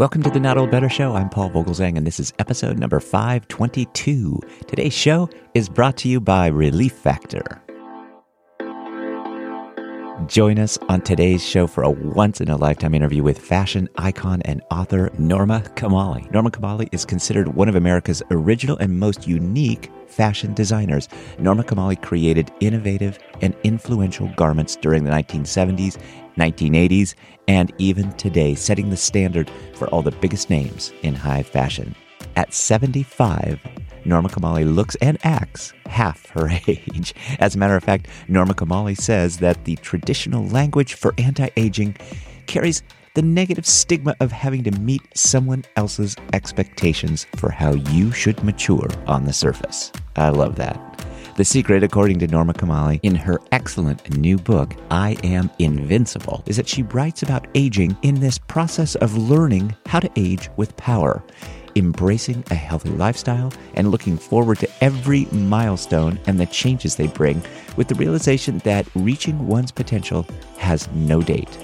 Welcome to the Not Old Better Show. I'm Paul Vogelzang, and this is episode number 522. Today's show is brought to you by Relief Factor. Join us on today's show for a once in a lifetime interview with fashion icon and author Norma Kamali. Norma Kamali is considered one of America's original and most unique fashion designers. Norma Kamali created innovative and influential garments during the 1970s 1980s, and even today, setting the standard for all the biggest names in high fashion. At 75, Norma Kamali looks and acts half her age. As a matter of fact, Norma Kamali says that the traditional language for anti aging carries the negative stigma of having to meet someone else's expectations for how you should mature on the surface. I love that. The secret, according to Norma Kamali, in her excellent new book, I Am Invincible, is that she writes about aging in this process of learning how to age with power embracing a healthy lifestyle and looking forward to every milestone and the changes they bring with the realization that reaching one's potential has no date.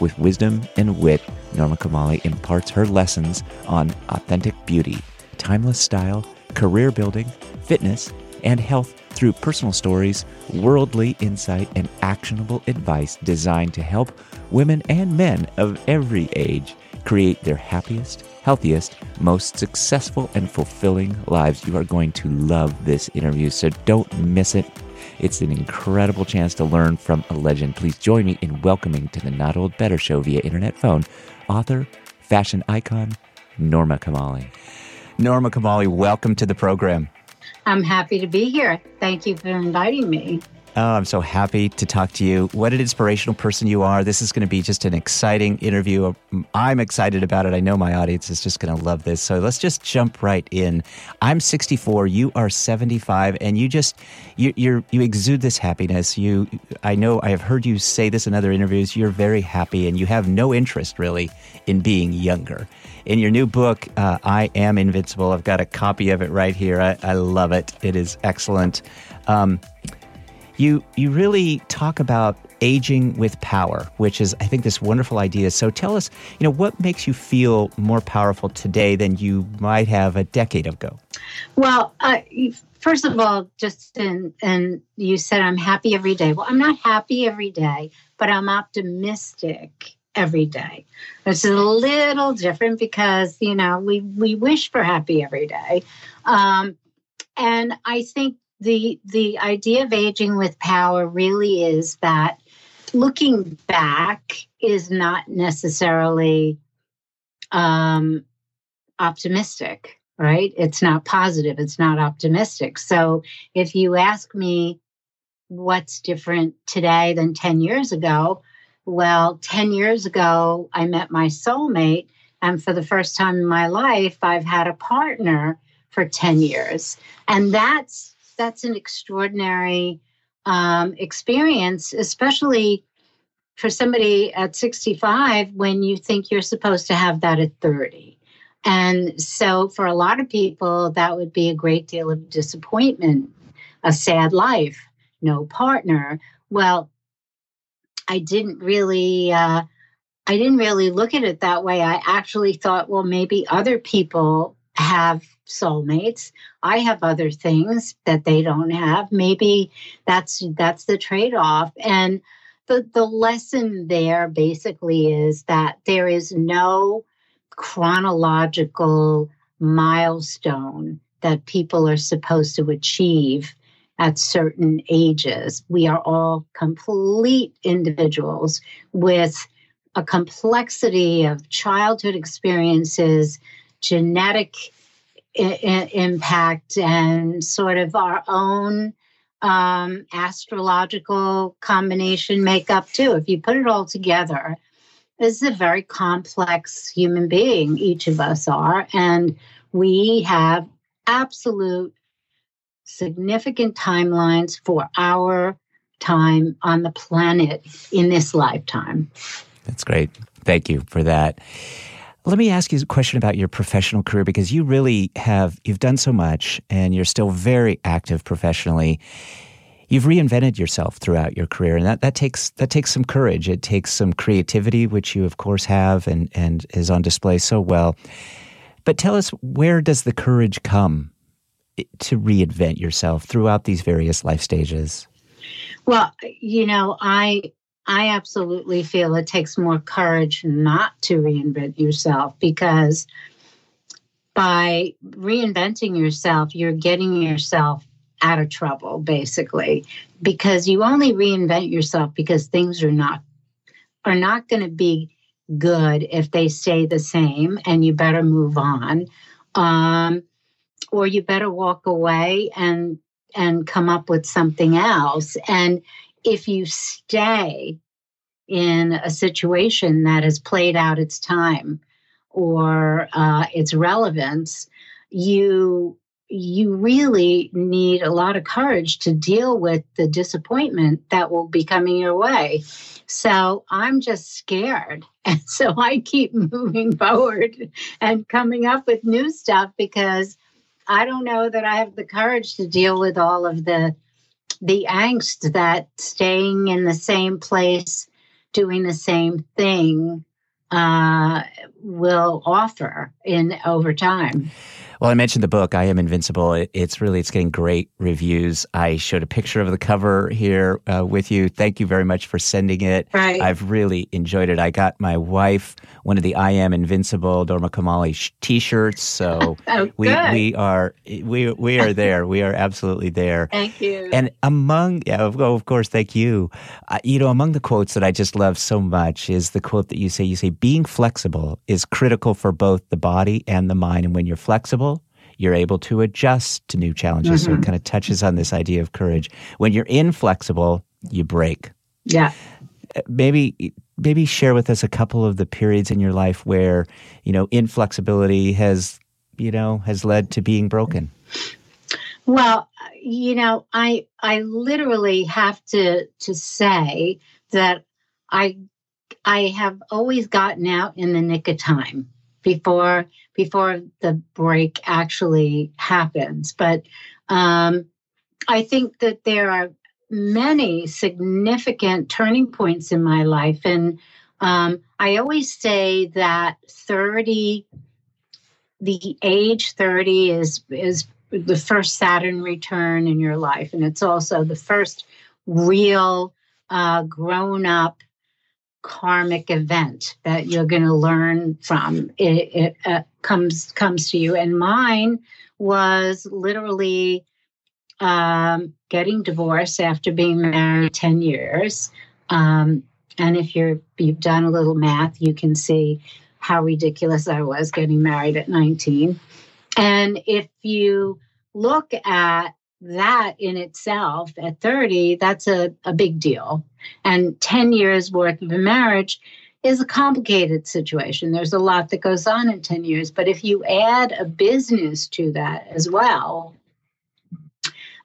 With wisdom and wit, Norma Kamali imparts her lessons on authentic beauty, timeless style, career building, fitness, and health through personal stories, worldly insight, and actionable advice designed to help women and men of every age create their happiest, healthiest, most successful, and fulfilling lives. You are going to love this interview, so don't miss it. It's an incredible chance to learn from a legend. Please join me in welcoming to the Not Old Better Show via internet phone author, fashion icon, Norma Kamali. Norma Kamali, welcome to the program. I'm happy to be here. Thank you for inviting me. Oh, I'm so happy to talk to you. What an inspirational person you are. This is going to be just an exciting interview. I'm excited about it. I know my audience is just going to love this. So let's just jump right in. I'm 64. You are 75, and you just you you you exude this happiness. You, I know I have heard you say this in other interviews. You're very happy, and you have no interest really in being younger. In your new book, uh, I Am Invincible, I've got a copy of it right here. I, I love it. It is excellent. Um, you you really talk about aging with power, which is I think this wonderful idea. So tell us, you know, what makes you feel more powerful today than you might have a decade ago? Well, uh, first of all, just and and you said I'm happy every day. Well, I'm not happy every day, but I'm optimistic every day. Is a little different because you know we we wish for happy every day, um, and I think the the idea of aging with power really is that looking back is not necessarily um, optimistic right? It's not positive it's not optimistic. So if you ask me what's different today than 10 years ago well 10 years ago i met my soulmate and for the first time in my life i've had a partner for 10 years. And that's that's an extraordinary um, experience, especially for somebody at 65 when you think you're supposed to have that at 30. And so, for a lot of people, that would be a great deal of disappointment, a sad life, no partner. Well, I didn't really. Uh, I didn't really look at it that way. I actually thought, well, maybe other people have soulmates. I have other things that they don't have. Maybe that's that's the trade-off. And the the lesson there basically is that there is no chronological milestone that people are supposed to achieve at certain ages. We are all complete individuals with a complexity of childhood experiences genetic I- impact and sort of our own um, astrological combination makeup too. If you put it all together, this is a very complex human being, each of us are, and we have absolute significant timelines for our time on the planet in this lifetime. That's great. Thank you for that. Let me ask you a question about your professional career because you really have you've done so much and you're still very active professionally. you've reinvented yourself throughout your career, and that, that takes that takes some courage. It takes some creativity, which you of course have, and and is on display so well. But tell us, where does the courage come eh, to reinvent yourself throughout these various life stages? Well, you know, I I absolutely feel it takes more courage not to reinvent yourself because by reinventing yourself, you're getting yourself out of trouble, basically, because you only reinvent yourself because things are not are not going to be good if they stay the same, and you better move on, um, or you better walk away and and come up with something else. And if you stay in a situation that has played out its time or uh, its relevance, you you really need a lot of courage to deal with the disappointment that will be coming your way. So I'm just scared. And so I keep moving forward and coming up with new stuff because I don't know that I have the courage to deal with all of the the angst that staying in the same place doing the same thing uh, will offer in over time. Well, I mentioned the book, I Am Invincible. It, it's really, it's getting great reviews. I showed a picture of the cover here uh, with you. Thank you very much for sending it. Right. I've really enjoyed it. I got my wife one of the I Am Invincible Norma Kamali sh- t-shirts. So oh, we, good. we are, we, we are there. we are absolutely there. Thank you. And among, yeah, of, of course, thank you. Uh, you know, among the quotes that I just love so much is the quote that you say, you say, being flexible is critical for both the body and the mind. And when you're flexible, you're able to adjust to new challenges. Mm-hmm. So it kind of touches on this idea of courage. When you're inflexible, you break. Yeah. Uh, maybe maybe share with us a couple of the periods in your life where, you know, inflexibility has, you know, has led to being broken. Well, you know, I I literally have to to say that I I have always gotten out in the nick of time before before the break actually happens. But um, I think that there are many significant turning points in my life, and um, I always say that thirty, the age thirty is is the first Saturn return in your life, and it's also the first real uh, grown up karmic event that you're going to learn from. It, it uh, comes comes to you, and mine was literally um, getting divorced after being married ten years. Um, and if you're you've done a little math, you can see how ridiculous I was getting married at 19. And if you look at that in itself at 30, that's a, a big deal. And 10 years worth of a marriage is a complicated situation. There's a lot that goes on in 10 years. But if you add a business to that as well,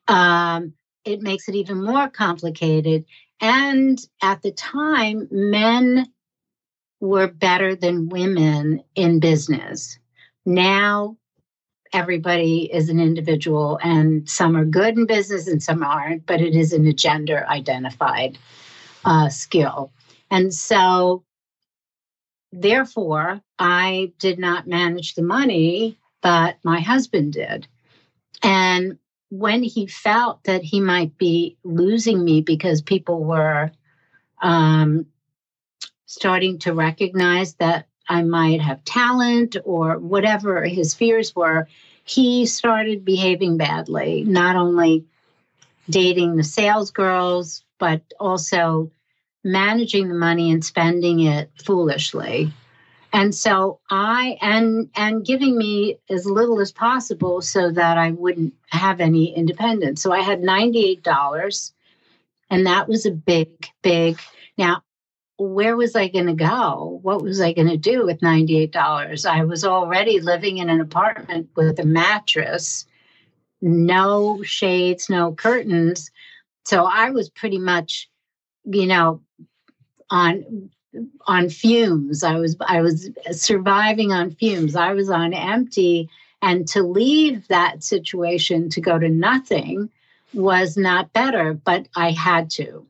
um, it makes it even more complicated. And at the time, men were better than women in business. Now everybody is an individual and some are good in business and some aren't, but it isn't a gender identified uh, skill. And so, therefore, I did not manage the money, but my husband did. And when he felt that he might be losing me because people were um, starting to recognize that I might have talent or whatever his fears were, he started behaving badly, not only dating the sales girls, but also managing the money and spending it foolishly. And so I and and giving me as little as possible so that I wouldn't have any independence. So I had $98 and that was a big big now where was I going to go? What was I going to do with $98? I was already living in an apartment with a mattress, no shades, no curtains. So I was pretty much, you know, on on fumes. I was I was surviving on fumes. I was on empty and to leave that situation to go to nothing was not better, but I had to.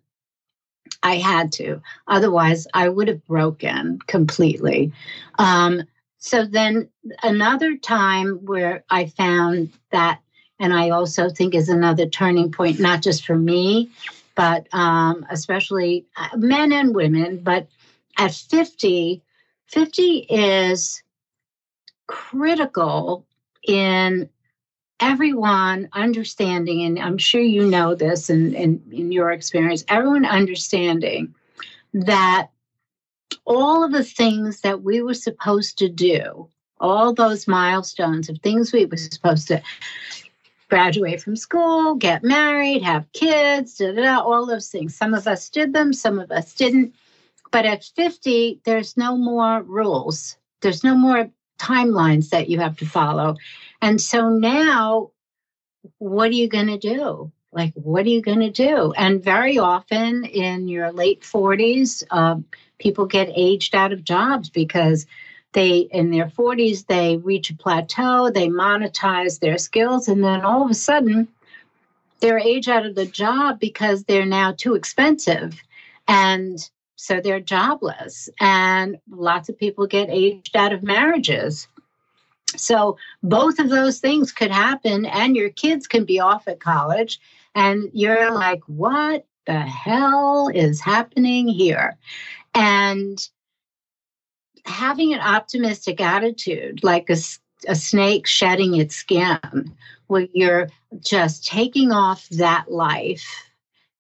I had to. Otherwise, I would have broken completely. Um, so then another time where I found that, and I also think is another turning point, not just for me, but um, especially uh, men and women. But at 50, 50 is critical in everyone understanding, and I'm sure you know this in, in, in your experience, everyone understanding that all of the things that we were supposed to do, all those milestones of things we were supposed to graduate from school, get married, have kids, da, da, da, all those things. Some of us did them, some of us didn't. But at 50, there's no more rules. There's no more timelines that you have to follow. And so now, what are you going to do? Like, what are you going to do? And very often in your late 40s, uh, people get aged out of jobs because they, in their 40s, they reach a plateau, they monetize their skills, and then all of a sudden, they're age out of the job because they're now too expensive. And so they're jobless. And lots of people get aged out of marriages. So both of those things could happen, and your kids can be off at college, and you're like, what the hell is happening here? And having an optimistic attitude, like a, a snake shedding its skin, where you're just taking off that life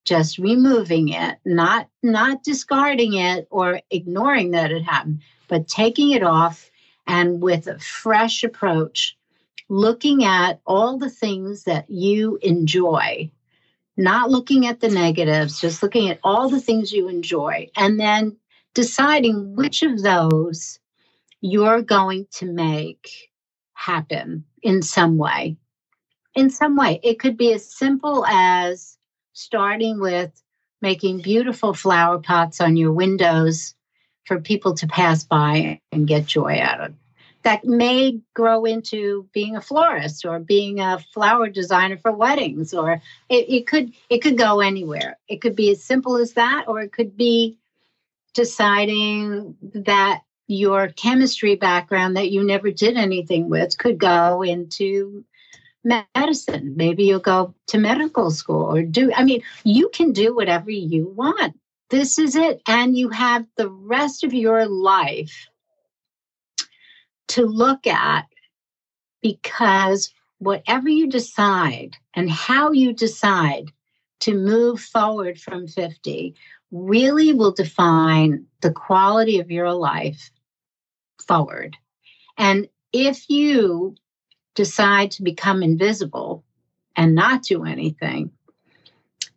just removing it not not discarding it or ignoring that it happened but taking it off and with a fresh approach, looking at all the things that you enjoy, not looking at the negatives, just looking at all the things you enjoy, and then deciding which of those you're going to make happen in some way. In some way, it could be as simple as starting with making beautiful flower pots on your windows for people to pass by and get joy out of. That may grow into being a florist or being a flower designer for weddings, or it, it could it could go anywhere. It could be as simple as that, or it could be deciding that your chemistry background that you never did anything with could go into medicine. Maybe you'll go to medical school or do, I mean, you can do whatever you want. This is it. And you have the rest of your life to look at because whatever you decide and how you decide to move forward from 50 really will define the quality of your life forward. And if you decide to become invisible and not do anything,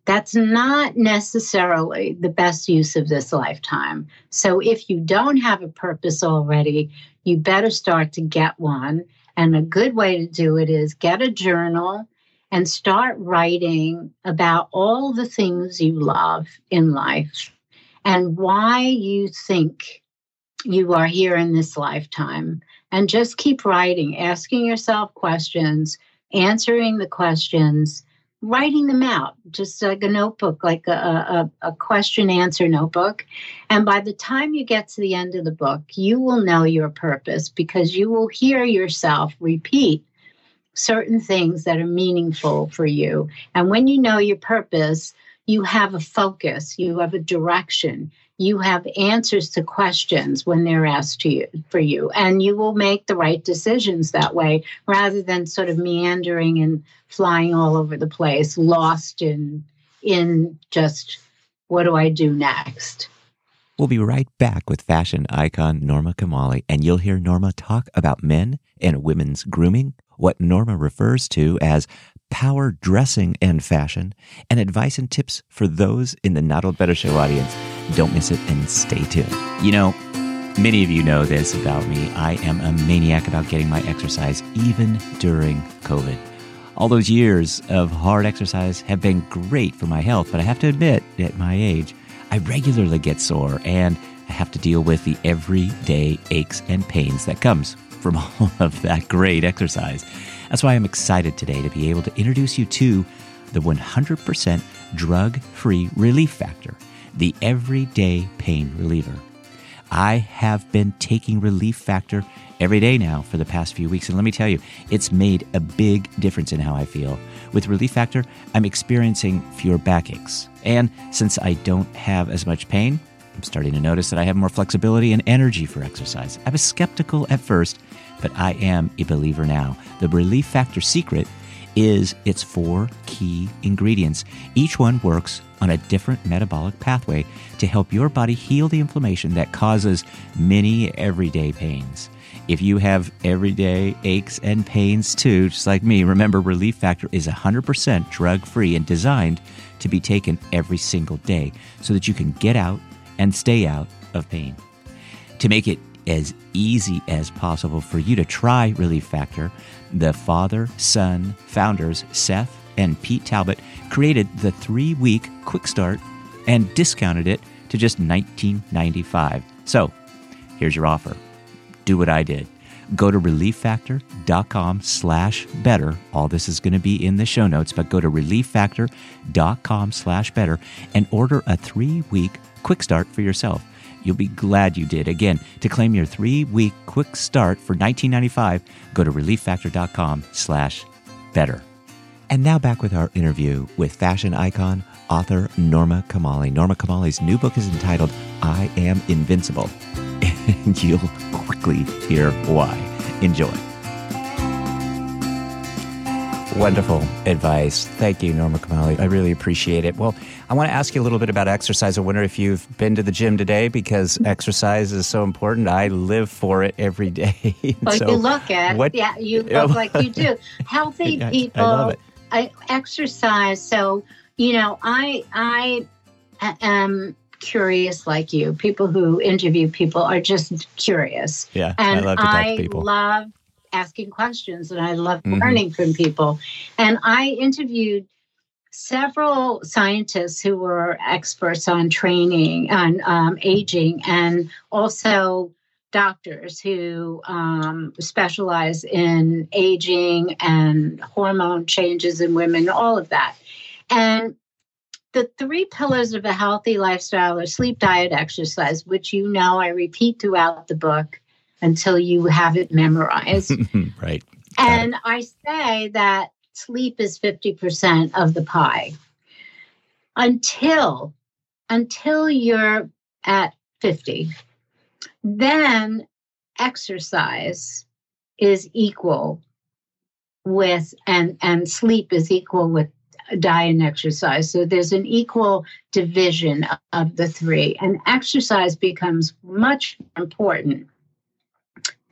that's not necessarily the best use of this lifetime. So if you don't have a purpose already, you better start to get one. And a good way to do it is get a journal and start writing about all the things you love in life and why you think you are here in this lifetime. And just keep writing, asking yourself questions, answering the questions writing them out, just like a notebook, like a, a, a, question answer notebook. And by the time you get to the end of the book, you will know your purpose because you will hear yourself repeat certain things that are meaningful for you. And when you know your purpose, you have a focus, you have a direction, you have answers to questions when they're asked to you for you. And you will make the right decisions that way rather than sort of meandering and flying all over the place lost in in just what do i do next? We'll be right back with fashion icon norma kamali and you'll hear norma talk about men and women's grooming what norma refers to as power dressing and fashion and advice and tips for those in the not old better show audience don't miss it and stay tuned. You know, many of you know this about me. I am a maniac about getting my exercise even during COVID. All those years of hard exercise have been great for my health, but I have to admit, at my age, I regularly get sore and I have to deal with the everyday aches and pains that comes from all of that great exercise. That's why I'm excited today to be able to introduce you to the 100% drug free relief factor, the everyday pain reliever. I have been taking Relief Factor every day now for the past few weeks, and let me tell you, it's made a big difference in how I feel. With Relief Factor, I'm experiencing fewer backaches. And since I don't have as much pain, I'm starting to notice that I have more flexibility and energy for exercise. I was skeptical at first, but I am a believer now. The Relief Factor secret is its four key ingredients. Each one works on a different metabolic pathway to help your body heal the inflammation that causes many everyday pains. If you have everyday aches and pains too, just like me, remember Relief Factor is 100% drug free and designed to be taken every single day so that you can get out and stay out of pain. To make it as easy as possible for you to try Relief Factor, the father son founders, Seth and Pete Talbot, created the three week quick start and discounted it to just $19.95. So here's your offer. Do what I did. Go to relieffactor.com slash better. All this is going to be in the show notes, but go to relieffactor.com slash better and order a three week quick start for yourself. You'll be glad you did. Again, to claim your three-week quick start for $19.95, go to relieffactor.com slash better. And now back with our interview with fashion icon, author Norma Kamali. Norma Kamali's new book is entitled I Am Invincible. And you'll quickly hear why. Enjoy. Wonderful advice. Thank you, Norma Kamali. I really appreciate it. Well, I want to ask you a little bit about exercise. I wonder if you've been to the gym today because exercise is so important. I live for it every day. well, so you look at what, yeah, you look like you do. Healthy people I love it. I exercise. So you know, I I am curious like you. People who interview people are just curious. Yeah, and I love to talk to people. love asking questions and I love mm-hmm. learning from people. And I interviewed several scientists who were experts on training on um, aging and also doctors who um, specialize in aging and hormone changes in women, all of that. And the three pillars of a healthy lifestyle are sleep, diet, exercise, which you know I repeat throughout the book until you have it memorized. right. and. I say that sleep is 50% of the pie. Until until you're at 50 then exercise is equal with and and sleep is equal with diet and exercise. So there's an equal division of the three and exercise becomes much important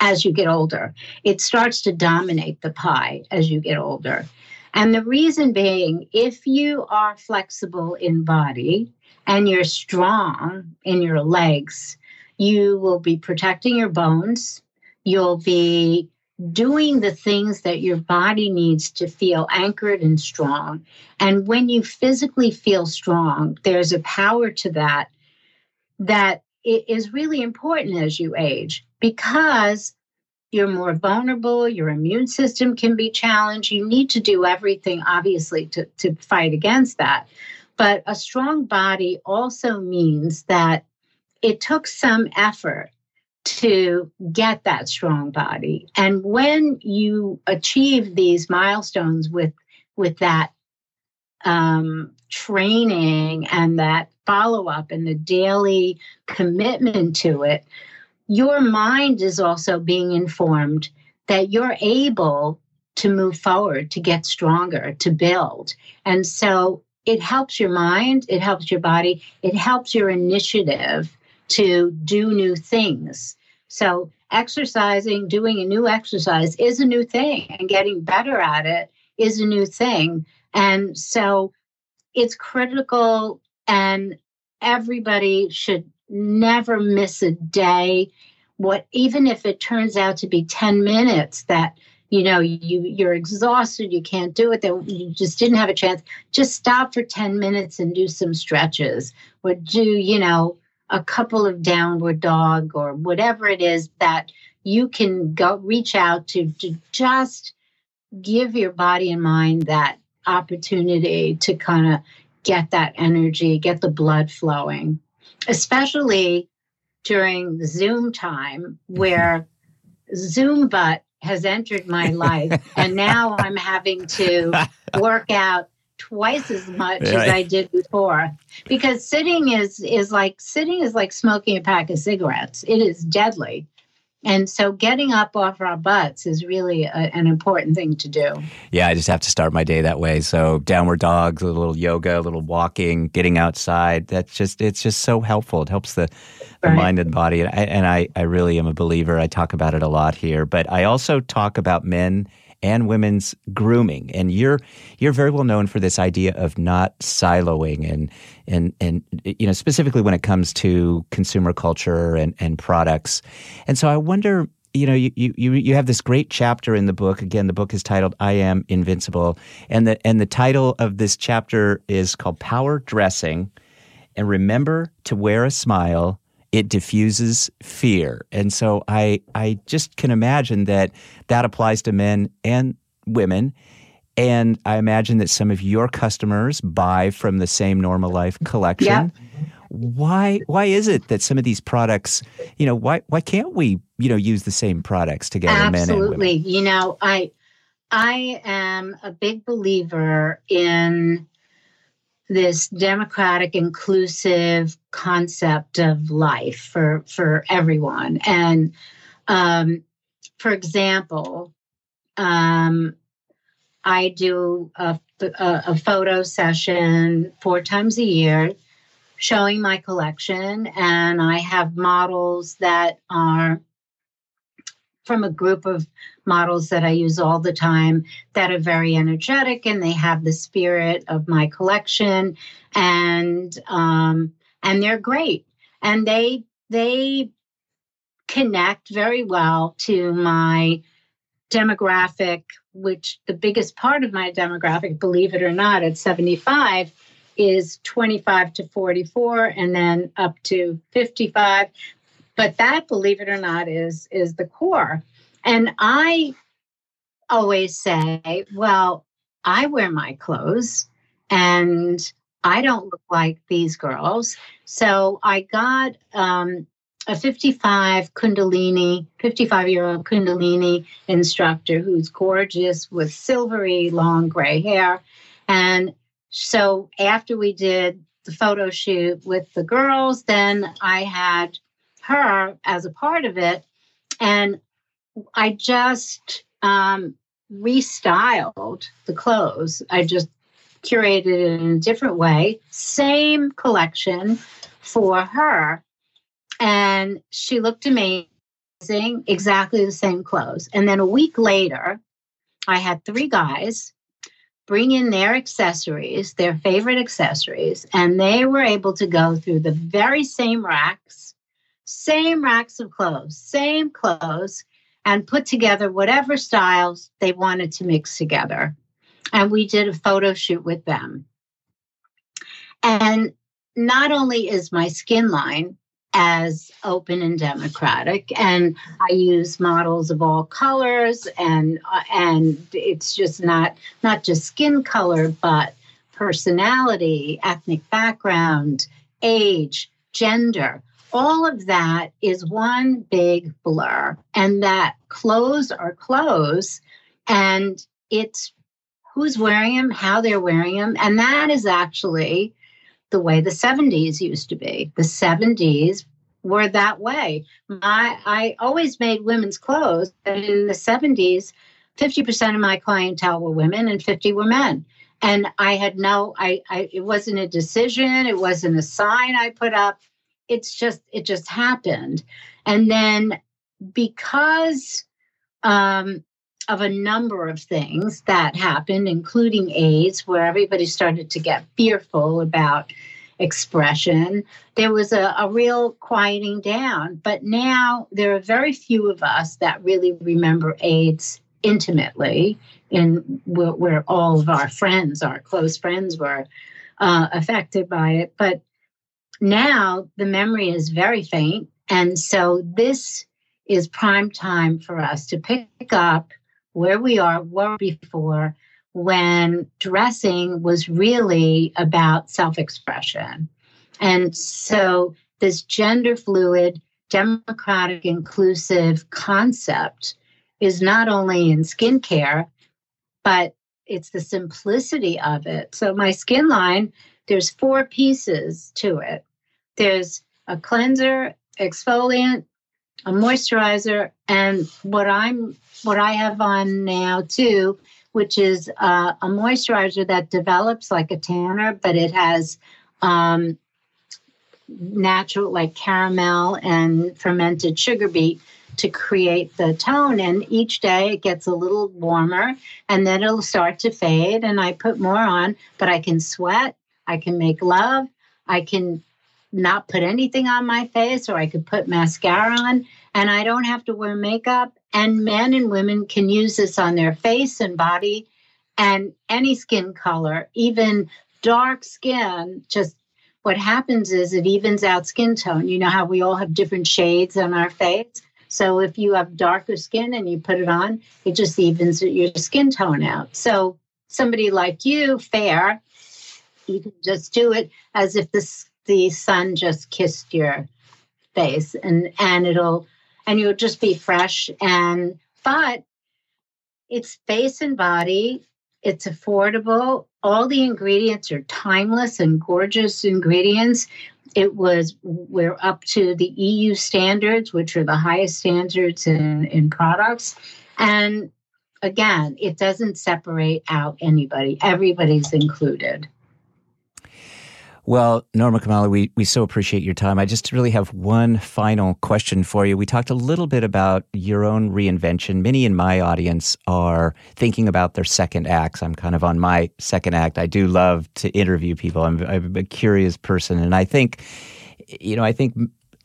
as you get older. It starts to dominate the pie as you get older. And the reason being, if you are flexible in body and you're strong in your legs, you will be protecting your bones. You'll be doing the things that your body needs to feel anchored and strong. And when you physically feel strong, there's a power to that that is really important as you age because you're more vulnerable, your immune system can be challenged. You need to do everything, obviously, to, to fight against that. But a strong body also means that it took some effort to get that strong body. And when you achieve these milestones with with that um, training and that follow up and the daily commitment to it, your mind is also being informed that you're able to move forward, to get stronger, to build. And so it helps your mind, it helps your body, it helps your initiative to do new things. So, exercising, doing a new exercise is a new thing, and getting better at it is a new thing. And so, it's critical, and everybody should never miss a day. What even if it turns out to be 10 minutes that you know you you're exhausted you can't do it that you just didn't have a chance just stop for 10 minutes and do some stretches. Or do you know a couple of downward dog or whatever it is that you can go reach out to to just give your body and mind that opportunity to kind of get that energy, get the blood flowing, especially during Zoom time where Zoom butt has entered my life. and now I'm having to work out twice as much right. as I did before because sitting is is like sitting is like smoking a pack of cigarettes. It is deadly. And so getting up off our butts is really a, an important thing to do. Yeah, I just have to start my day that way. So downward dogs, a little yoga, a little walking, getting outside. That's just it's just so helpful. It helps the, the right. mind and body. And, I, and I, I really am a believer. I talk about it a lot here. But I also talk about men and women's grooming. And you're you're very well known for this idea of not siloing and and and you know specifically when it comes to consumer culture and and products. And so I wonder you know, you, you you have this great chapter in the book. Again, the book is titled "I Am Invincible," and the and the title of this chapter is called "Power Dressing." And remember to wear a smile it diffuses fear. And so I I just can imagine that that applies to men and women. And I imagine that some of your customers buy from the same normal Life collection. Yep. Why why is it that some of these products, you know, why why can't we, you know, use the same products together, Absolutely. You know, I I am a big believer in this democratic, inclusive concept of life for for everyone. And um, for example, um, I do a, a, a photo session four times a year showing my collection, and I have models that are from a group of models that I use all the time that are very energetic and they have the spirit of my collection. And um, and they're great. And they they connect very well to my demographic which the biggest part of my demographic believe it or not at 75 is 25 to 44 and then up to 55 but that believe it or not is is the core and i always say well i wear my clothes and i don't look like these girls so i got um, a 55 kundalini 55 year old kundalini instructor who's gorgeous with silvery long gray hair and so after we did the photo shoot with the girls then i had her as a part of it. And I just um, restyled the clothes. I just curated it in a different way. Same collection for her. And she looked amazing, exactly the same clothes. And then a week later, I had three guys bring in their accessories, their favorite accessories, and they were able to go through the very same racks same racks of clothes, same clothes, and put together whatever styles they wanted to mix together. And we did a photo shoot with them. And not only is my skin line as open and democratic and i use models of all colors and uh, and it's just not not just skin color but personality ethnic background age gender all of that is one big blur and that clothes are clothes and it's who's wearing them how they're wearing them and that is actually the way the 70s used to be. The 70s were that way. My i always made women's clothes and in the 70s 50% of my clientele were women and 50 were men. And i had no I, I it wasn't a decision it wasn't a sign i put up it's just it just happened. And then because um, of a number of things that happened including aids where everybody started to get fearful about expression there was a, a real quieting down. But now there are very few of us that really remember aids intimately in where, where all of our friends our close friends were uh, affected by it. But now the memory is very faint. And so this is prime time for us to pick up where we are, were before, when dressing was really about self expression. And so, this gender fluid, democratic, inclusive concept is not only in skincare, but it's the simplicity of it. So, my skin line, there's four pieces to it there's a cleanser, exfoliant, a moisturizer, and what I'm what I have on now too which is uh, a moisturizer that develops like a tanner, but it has um, natural, like caramel and fermented sugar beet to create the tone. And each day it gets a little warmer and then it'll start to fade. And I put more on, but I can sweat, I can make love, I can not put anything on my face, or I could put mascara on, and I don't have to wear makeup. And men and women can use this on their face and body and any skin color, even dark skin. Just what happens is it evens out skin tone. You know how we all have different shades on our face? So if you have darker skin and you put it on, it just evens your skin tone out. So somebody like you, fair, you can just do it as if the, the sun just kissed your face and, and it'll and you'll just be fresh and but it's face and body it's affordable all the ingredients are timeless and gorgeous ingredients. It was we're up to the eu standards which are the highest standards in, in products and again it doesn't separate out anybody everybody's included well, Norma Kamali, we, we so appreciate your time. I just really have one final question for you. We talked a little bit about your own reinvention. Many in my audience are thinking about their second acts. I'm kind of on my second act. I do love to interview people. I'm, I'm a curious person. And I think, you know, I think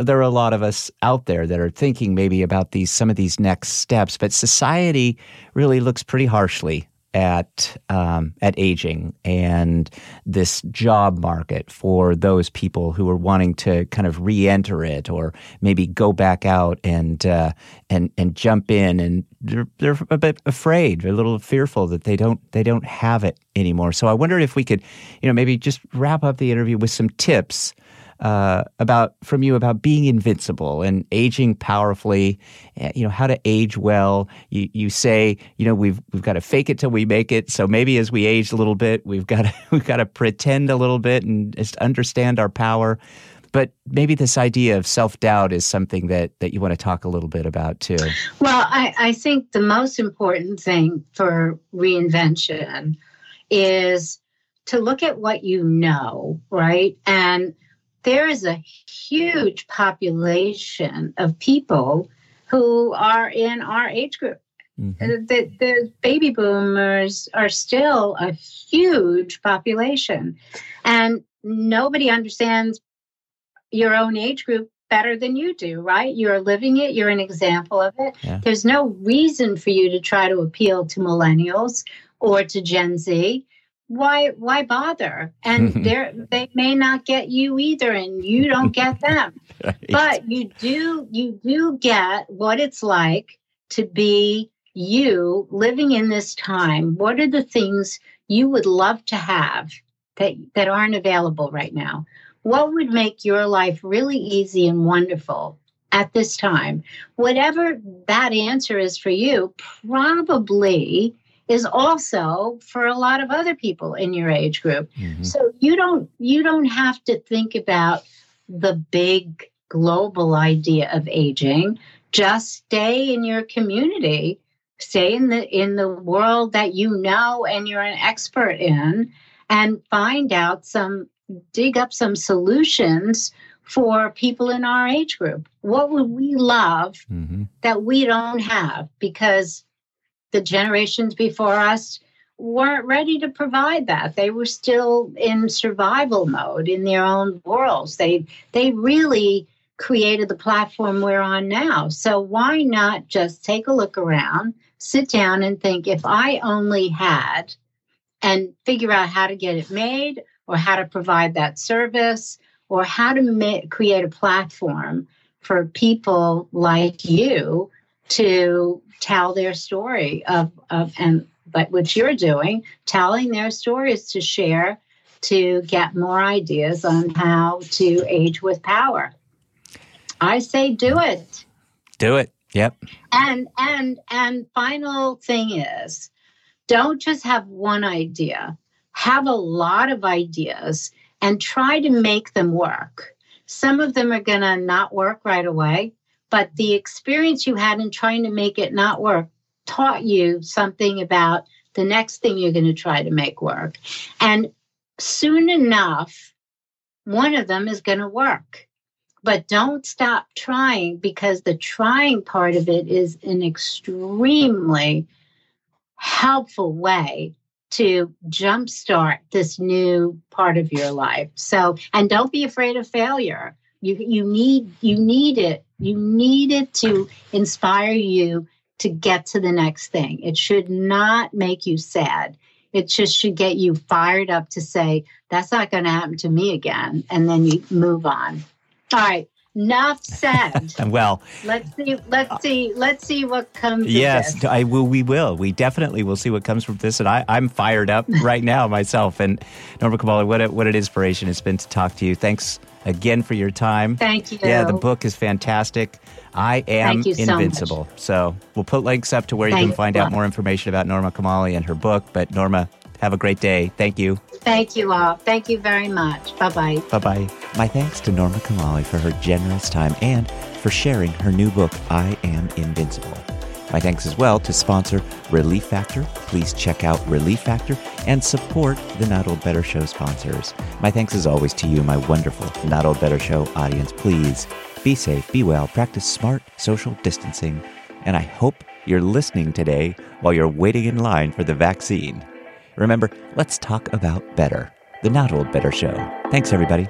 there are a lot of us out there that are thinking maybe about these some of these next steps, but society really looks pretty harshly at um, at aging and this job market for those people who are wanting to kind of re-enter it or maybe go back out and uh, and and jump in and they're, they're a bit afraid a little fearful that they don't they don't have it anymore. So I wonder if we could you know maybe just wrap up the interview with some tips uh, about from you about being invincible and aging powerfully. Eh, you know how to age well. You you say you know we've we've got to fake it till we make it. So maybe as we age a little bit, we've got to, we've got to pretend a little bit and just understand our power. But maybe this idea of self doubt is something that that you want to talk a little bit about too. Well, I, I think the most important thing for reinvention is to look at what you know, right? And there is a huge population of people who are in our age group. Mm-hmm. The, the baby boomers are still a huge population, and nobody understands your own age group better than you do, right? You're living it, you're an example of it. Yeah. There's no reason for you to try to appeal to millennials or to Gen Z why why bother? And they they may not get you either and you don't get them. Right. but you do you do get what it's like to be you living in this time. What are the things you would love to have that that aren't available right now? What would make your life really easy and wonderful at this time? Whatever that answer is for you probably is also for a lot of other people in your age group. Mm-hmm. So you don't you don't have to think about the big global idea of aging. Just stay in your community, stay in the in the world that you know and you're an expert in and find out some dig up some solutions for people in our age group. What would we love mm-hmm. that we don't have because the generations before us weren't ready to provide that. They were still in survival mode in their own worlds. They they really created the platform we're on now. So why not just take a look around, sit down and think if I only had and figure out how to get it made or how to provide that service or how to ma- create a platform for people like you to tell their story of, of and but which you're doing, telling their stories to share to get more ideas on how to age with power. I say do it. Do it. Yep. And and and final thing is don't just have one idea. Have a lot of ideas and try to make them work. Some of them are going to not work right away, but the experience you had in trying to make it not work taught you something about the next thing you're going to try to make work. And soon enough, one of them is going to work. But don't stop trying because the trying part of it is an extremely helpful way to jumpstart this new part of your life. So, and don't be afraid of failure. You you need you need it. You need it to inspire you to get to the next thing. It should not make you sad. It just should get you fired up to say, that's not going to happen to me again. And then you move on. All right. Enough said. well, let's see. Let's see. Let's see what comes. Yes, I will. We will. We definitely will see what comes from this. And I, I'm fired up right now myself. And Norma Kamali, what a, what an inspiration it's been to talk to you. Thanks again for your time. Thank you. Yeah, the book is fantastic. I am invincible. So, so, we'll put links up to where Thank you can find you. out more information about Norma Kamali and her book. But Norma, have a great day. Thank you. Thank you all. Thank you very much. Bye bye. Bye bye. My thanks to Norma Kamali for her generous time and for sharing her new book, I Am Invincible. My thanks as well to sponsor Relief Factor. Please check out Relief Factor and support the Not Old Better Show sponsors. My thanks as always to you, my wonderful Not Old Better Show audience. Please be safe, be well, practice smart social distancing, and I hope you're listening today while you're waiting in line for the vaccine. Remember, let's talk about better. The Not Old Better Show. Thanks, everybody.